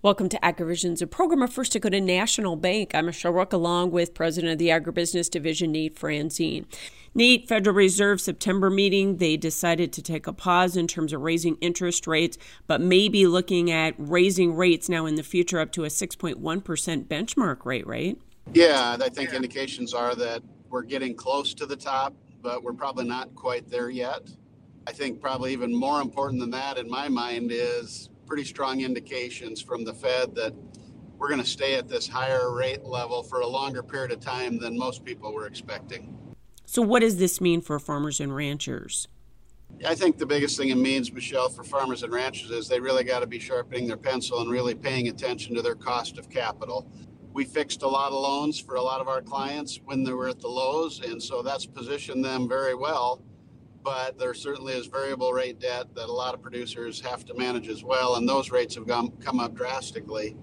Welcome to AgriVisions, a program of First Dakota National Bank. I'm Michelle Rook, along with President of the Agribusiness Division, Nate Franzen. Nate, Federal Reserve September meeting, they decided to take a pause in terms of raising interest rates, but maybe looking at raising rates now in the future up to a 6.1% benchmark rate, right? Yeah, I think indications are that we're getting close to the top, but we're probably not quite there yet. I think probably even more important than that in my mind is pretty strong indications from the Fed that we're going to stay at this higher rate level for a longer period of time than most people were expecting. So, what does this mean for farmers and ranchers? I think the biggest thing it means, Michelle, for farmers and ranchers is they really got to be sharpening their pencil and really paying attention to their cost of capital. We fixed a lot of loans for a lot of our clients when they were at the lows, and so that's positioned them very well but there certainly is variable rate debt that a lot of producers have to manage as well, and those rates have gone, come up drastically.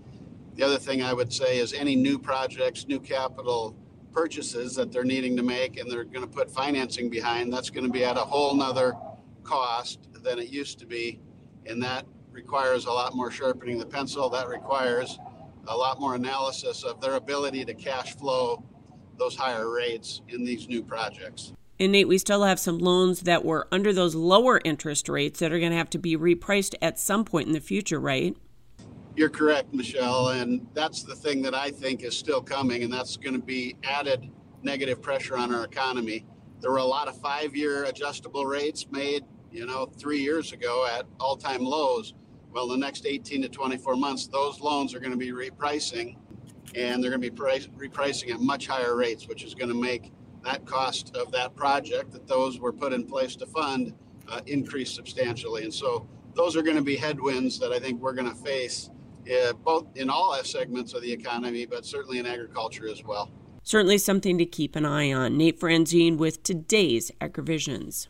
The other thing I would say is any new projects, new capital purchases that they're needing to make and they're going to put financing behind, that's going to be at a whole nother cost than it used to be. And that requires a lot more sharpening the pencil. That requires a lot more analysis of their ability to cash flow those higher rates in these new projects. And Nate, we still have some loans that were under those lower interest rates that are going to have to be repriced at some point in the future, right? You're correct, Michelle. And that's the thing that I think is still coming, and that's going to be added negative pressure on our economy. There were a lot of five year adjustable rates made, you know, three years ago at all time lows. Well, the next 18 to 24 months, those loans are going to be repricing, and they're going to be price, repricing at much higher rates, which is going to make that cost of that project that those were put in place to fund uh, increased substantially. And so those are going to be headwinds that I think we're going to face uh, both in all segments of the economy, but certainly in agriculture as well. Certainly something to keep an eye on. Nate Franzen with today's AgriVisions.